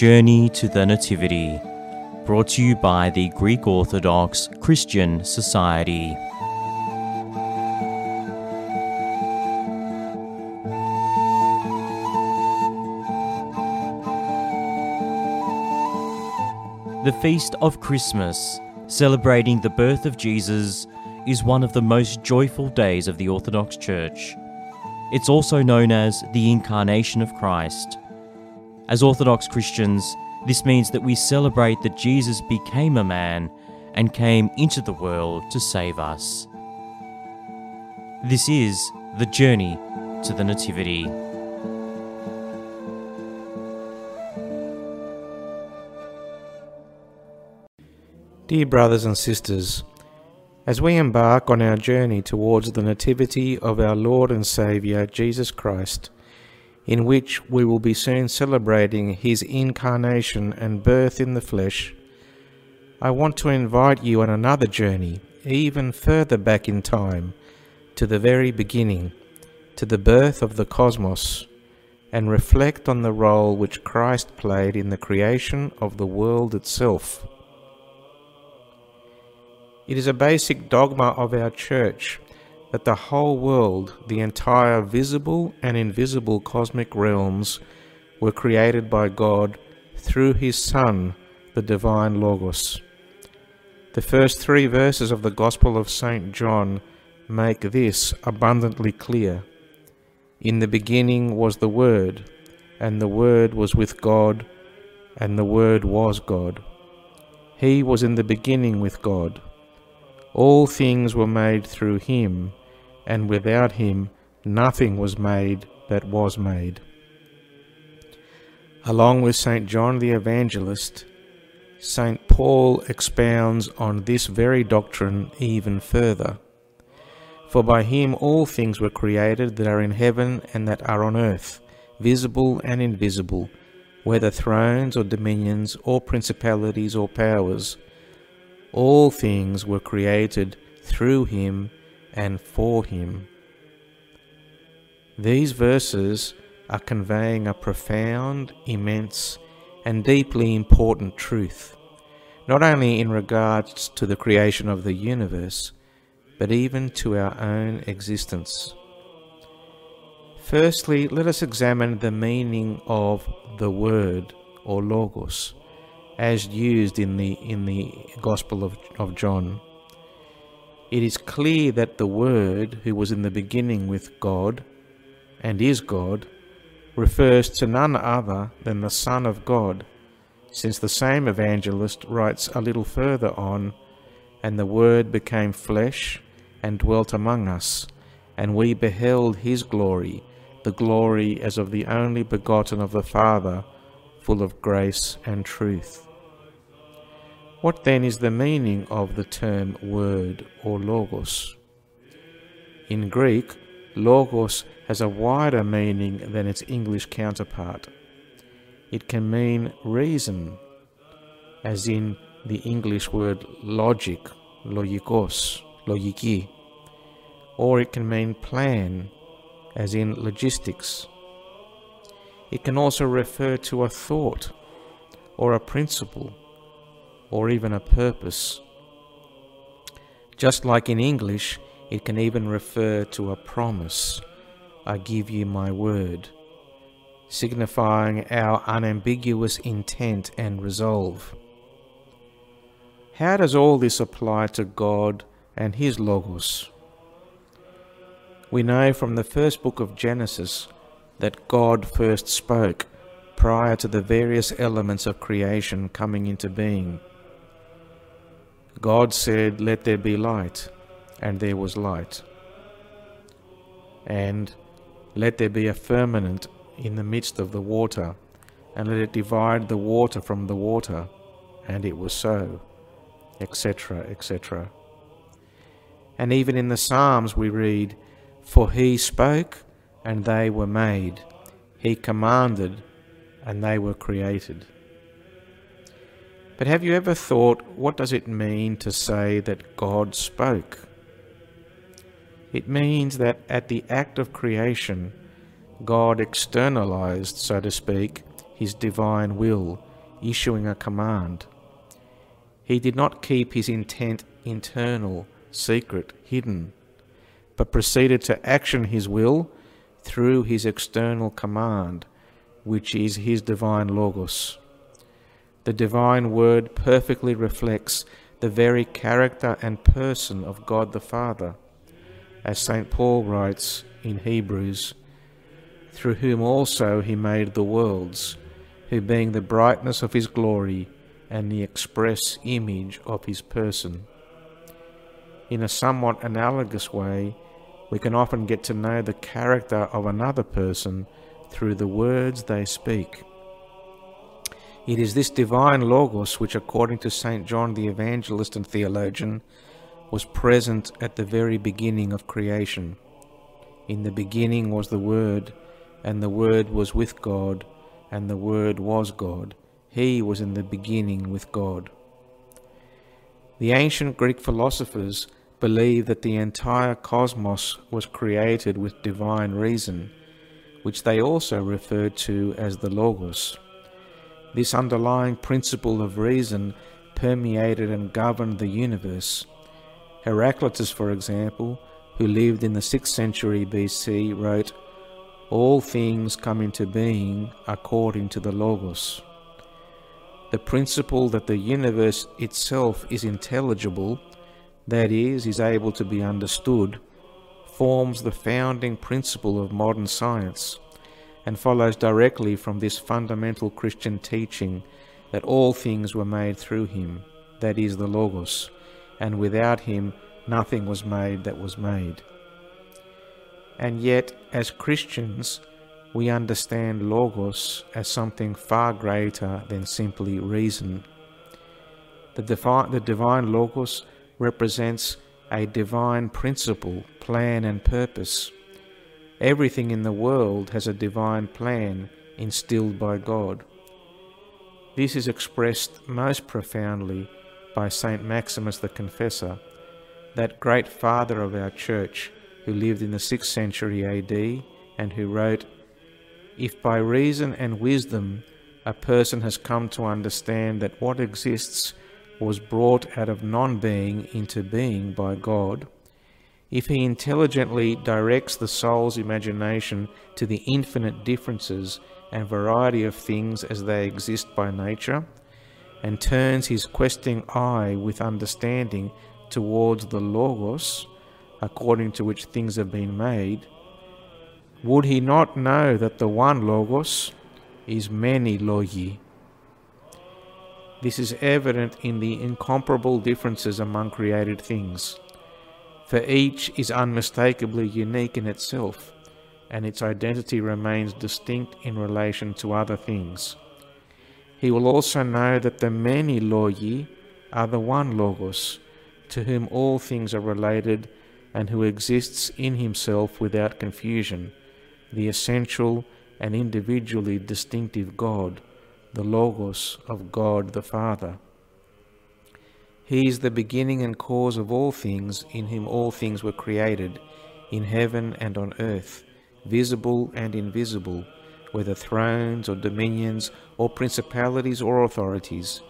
Journey to the Nativity, brought to you by the Greek Orthodox Christian Society. The Feast of Christmas, celebrating the birth of Jesus, is one of the most joyful days of the Orthodox Church. It's also known as the Incarnation of Christ. As Orthodox Christians, this means that we celebrate that Jesus became a man and came into the world to save us. This is the journey to the Nativity. Dear brothers and sisters, as we embark on our journey towards the Nativity of our Lord and Saviour Jesus Christ, in which we will be soon celebrating his incarnation and birth in the flesh, I want to invite you on another journey, even further back in time, to the very beginning, to the birth of the cosmos, and reflect on the role which Christ played in the creation of the world itself. It is a basic dogma of our Church that the whole world, the entire visible and invisible cosmic realms, were created by God through His Son, the Divine Logos. The first three verses of the Gospel of St. John make this abundantly clear. In the beginning was the Word, and the Word was with God, and the Word was God. He was in the beginning with God. All things were made through him, and without him nothing was made that was made. Along with St. John the Evangelist, St. Paul expounds on this very doctrine even further. For by him all things were created that are in heaven and that are on earth, visible and invisible, whether thrones or dominions or principalities or powers all things were created through him and for him. These verses are conveying a profound, immense, and deeply important truth, not only in regards to the creation of the universe, but even to our own existence. Firstly, let us examine the meaning of the word or logos as used in the in the Gospel of, of John. It is clear that the Word, who was in the beginning with God and is God, refers to none other than the Son of God, since the same evangelist writes a little further on, And the Word became flesh and dwelt among us, and we beheld his glory, the glory as of the only begotten of the Father, full of grace and truth. What then is the meaning of the term word or logos? In Greek, logos has a wider meaning than its English counterpart. It can mean reason, as in the English word logic, logikos, logiki, or it can mean plan, as in logistics. It can also refer to a thought or a principle or even a purpose. Just like in English, it can even refer to a promise I give you my word, signifying our unambiguous intent and resolve. How does all this apply to God and His Logos? We know from the first book of Genesis that God first spoke prior to the various elements of creation coming into being. God said, Let there be light, and there was light. And let there be a firmament in the midst of the water, and let it divide the water from the water, and it was so, etc., etc. And even in the Psalms we read, For he spoke, and they were made, he commanded, and they were created. But have you ever thought, what does it mean to say that God spoke? It means that at the act of creation, God externalized, so to speak, his divine will issuing a command. He did not keep his intent internal, secret, hidden, but proceeded to action his will through his external command, which is his divine Logos. The divine word perfectly reflects the very character and person of God the Father, as St. Paul writes in Hebrews, through whom also he made the worlds, who being the brightness of his glory and the express image of his person. In a somewhat analogous way, we can often get to know the character of another person through the words they speak. It is this divine Logos which, according to St. John the Evangelist and theologian, was present at the very beginning of creation. In the beginning was the Word, and the Word was with God, and the Word was God. He was in the beginning with God. The ancient Greek philosophers believed that the entire cosmos was created with divine reason, which they also referred to as the Logos. This underlying principle of reason permeated and governed the universe. Heraclitus, for example, who lived in the 6th century BC, wrote, All things come into being according to the Logos. The principle that the universe itself is intelligible, that is, is able to be understood, forms the founding principle of modern science and follows directly from this fundamental Christian teaching that all things were made through him, that is, the Logos, and without him nothing was made that was made. And yet, as Christians, we understand Logos as something far greater than simply reason. The, defi- the divine Logos represents a divine principle, plan, and purpose Everything in the world has a divine plan instilled by God. This is expressed most profoundly by Saint Maximus the Confessor, that great father of our church who lived in the 6th century AD and who wrote, If by reason and wisdom a person has come to understand that what exists was brought out of non being into being by God, if he intelligently directs the soul's imagination to the infinite differences and variety of things as they exist by nature, and turns his questing eye with understanding towards the Logos, according to which things have been made, would he not know that the one Logos is many Logoi? This is evident in the incomparable differences among created things for each is unmistakably unique in itself, and its identity remains distinct in relation to other things. He will also know that the many Logoi are the one Logos, to whom all things are related and who exists in himself without confusion, the essential and individually distinctive God, the Logos of God the Father. He is the beginning and cause of all things, in whom all things were created, in heaven and on earth, visible and invisible, whether thrones or dominions or principalities or authorities.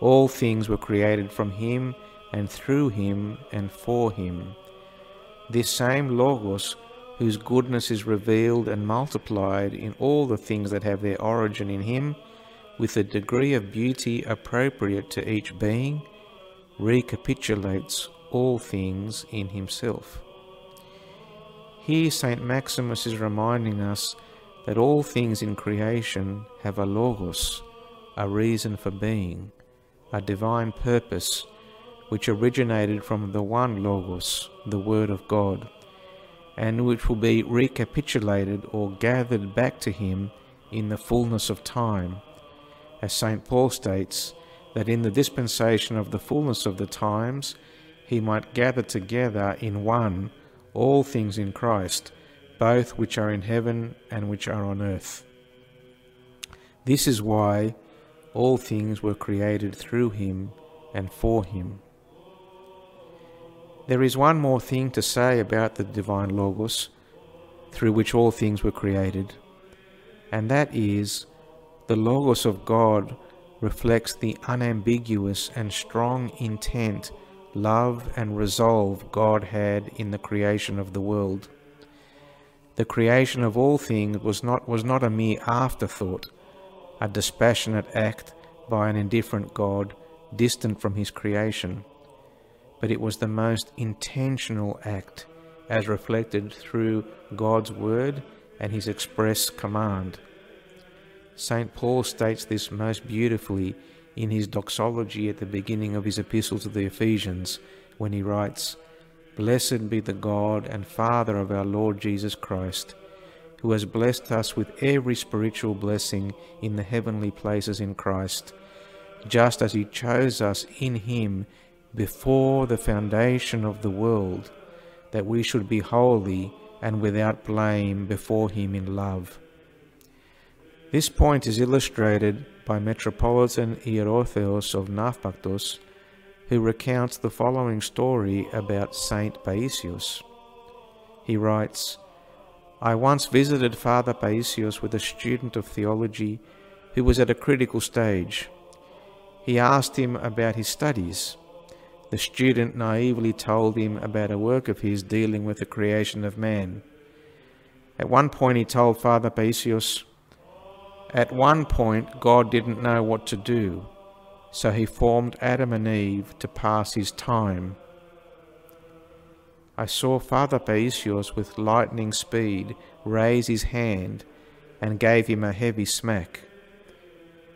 All things were created from him and through him and for him. This same Logos, whose goodness is revealed and multiplied in all the things that have their origin in him, with a degree of beauty appropriate to each being, recapitulates all things in himself. Here, St. Maximus is reminding us that all things in creation have a logos, a reason for being, a divine purpose which originated from the one logos, the Word of God, and which will be recapitulated or gathered back to him in the fullness of time. As St. Paul states, that in the dispensation of the fullness of the times he might gather together in one all things in Christ, both which are in heaven and which are on earth. This is why all things were created through him and for him. There is one more thing to say about the divine Logos, through which all things were created, and that is the Logos of God reflects the unambiguous and strong intent, love, and resolve God had in the creation of the world. The creation of all things was not, was not a mere afterthought, a dispassionate act by an indifferent God distant from his creation, but it was the most intentional act as reflected through God's word and his express command. St. Paul states this most beautifully in his doxology at the beginning of his epistle to the Ephesians when he writes, Blessed be the God and Father of our Lord Jesus Christ, who has blessed us with every spiritual blessing in the heavenly places in Christ, just as he chose us in him before the foundation of the world, that we should be holy and without blame before him in love. This point is illustrated by Metropolitan Hierotheos of Naupactus who recounts the following story about Saint Paisios. He writes, I once visited Father Paisios with a student of theology who was at a critical stage. He asked him about his studies. The student naively told him about a work of his dealing with the creation of man. At one point, he told Father Paisios, At one point, God didn't know what to do so he formed Adam and Eve to pass his time. I saw Father Paisios with lightning speed raise his hand and gave him a heavy smack.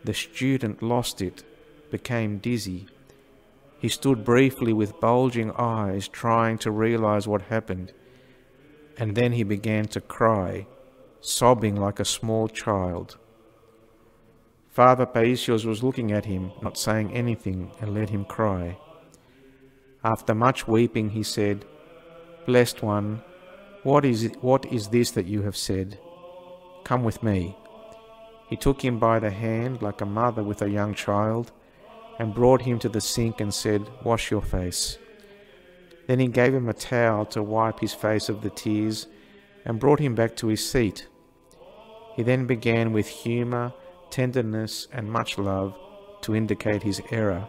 The student lost it, became dizzy. He stood briefly with bulging eyes, trying to realize what happened, and then he began to cry, sobbing like a small child. Father Paisios was looking at him, not saying anything, and let him cry. After much weeping, he said, Blessed one, what is, it, what is this that you have said? Come with me. He took him by the hand like a mother with a young child, and brought him to the sink and said, Wash your face. Then he gave him a towel to wipe his face of the tears, and brought him back to his seat. He then began with humour tenderness, and much love to indicate his error,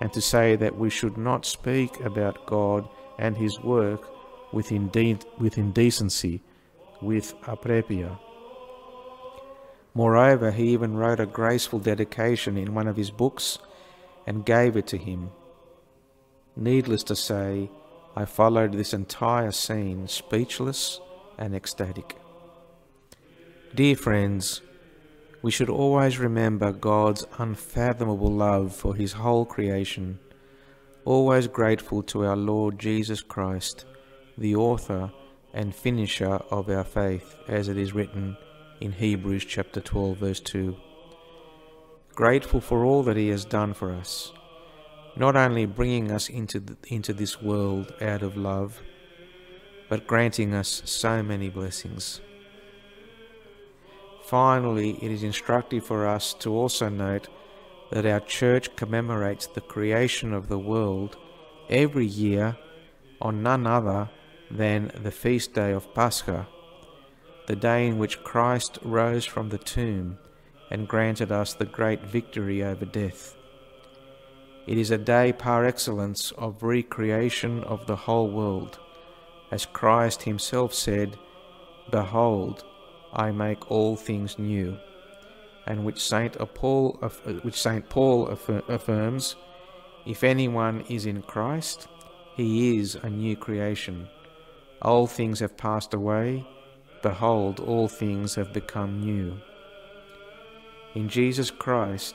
and to say that we should not speak about God and his work with, inde- with indecency, with aprepia. Moreover, he even wrote a graceful dedication in one of his books and gave it to him. Needless to say, I followed this entire scene speechless and ecstatic. Dear friends, we should always remember God's unfathomable love for His whole creation, always grateful to our Lord Jesus Christ, the author and finisher of our faith, as it is written in Hebrews chapter 12, verse 2. Grateful for all that He has done for us, not only bringing us into, the, into this world out of love, but granting us so many blessings. Finally, it is instructive for us to also note that our church commemorates the creation of the world every year on none other than the feast day of Pascha, the day in which Christ rose from the tomb and granted us the great victory over death. It is a day par excellence of recreation of the whole world, as Christ himself said, Behold, I make all things new, and which Saint Paul, which Saint Paul affirms, if anyone is in Christ, he is a new creation. All things have passed away; behold, all things have become new. In Jesus Christ,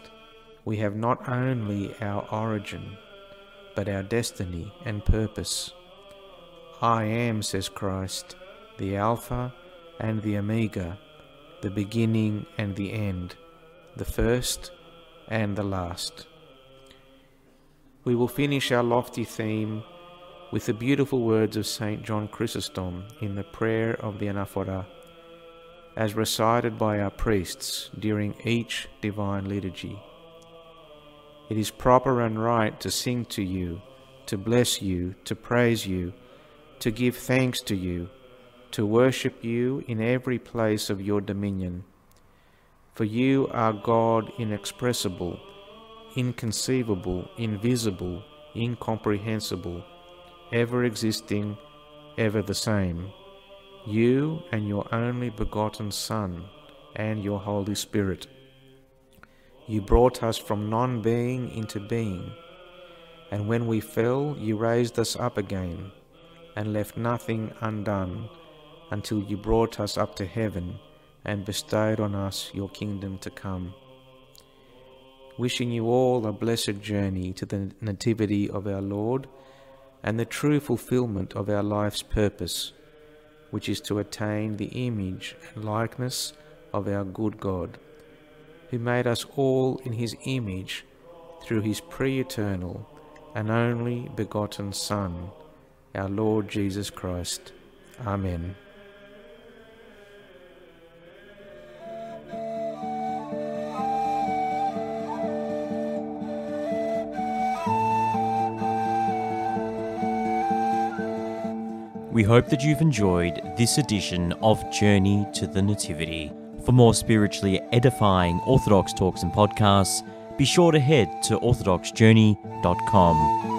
we have not only our origin, but our destiny and purpose. I am, says Christ, the Alpha and the Omega, the beginning and the end, the first and the last. We will finish our lofty theme with the beautiful words of St. John Chrysostom in the prayer of the Anaphora, as recited by our priests during each divine liturgy. It is proper and right to sing to you, to bless you, to praise you, to give thanks to you, to worship you in every place of your dominion. For you are God inexpressible, inconceivable, invisible, incomprehensible, ever existing, ever the same, you and your only begotten Son and your Holy Spirit. You brought us from non being into being, and when we fell, you raised us up again and left nothing undone until you brought us up to heaven and bestowed on us your kingdom to come. Wishing you all a blessed journey to the Nativity of our Lord and the true fulfillment of our life's purpose, which is to attain the image and likeness of our good God, who made us all in his image through his pre eternal and only begotten Son, our Lord Jesus Christ. Amen. Hope that you've enjoyed this edition of Journey to the Nativity. For more spiritually edifying Orthodox talks and podcasts, be sure to head to orthodoxjourney.com.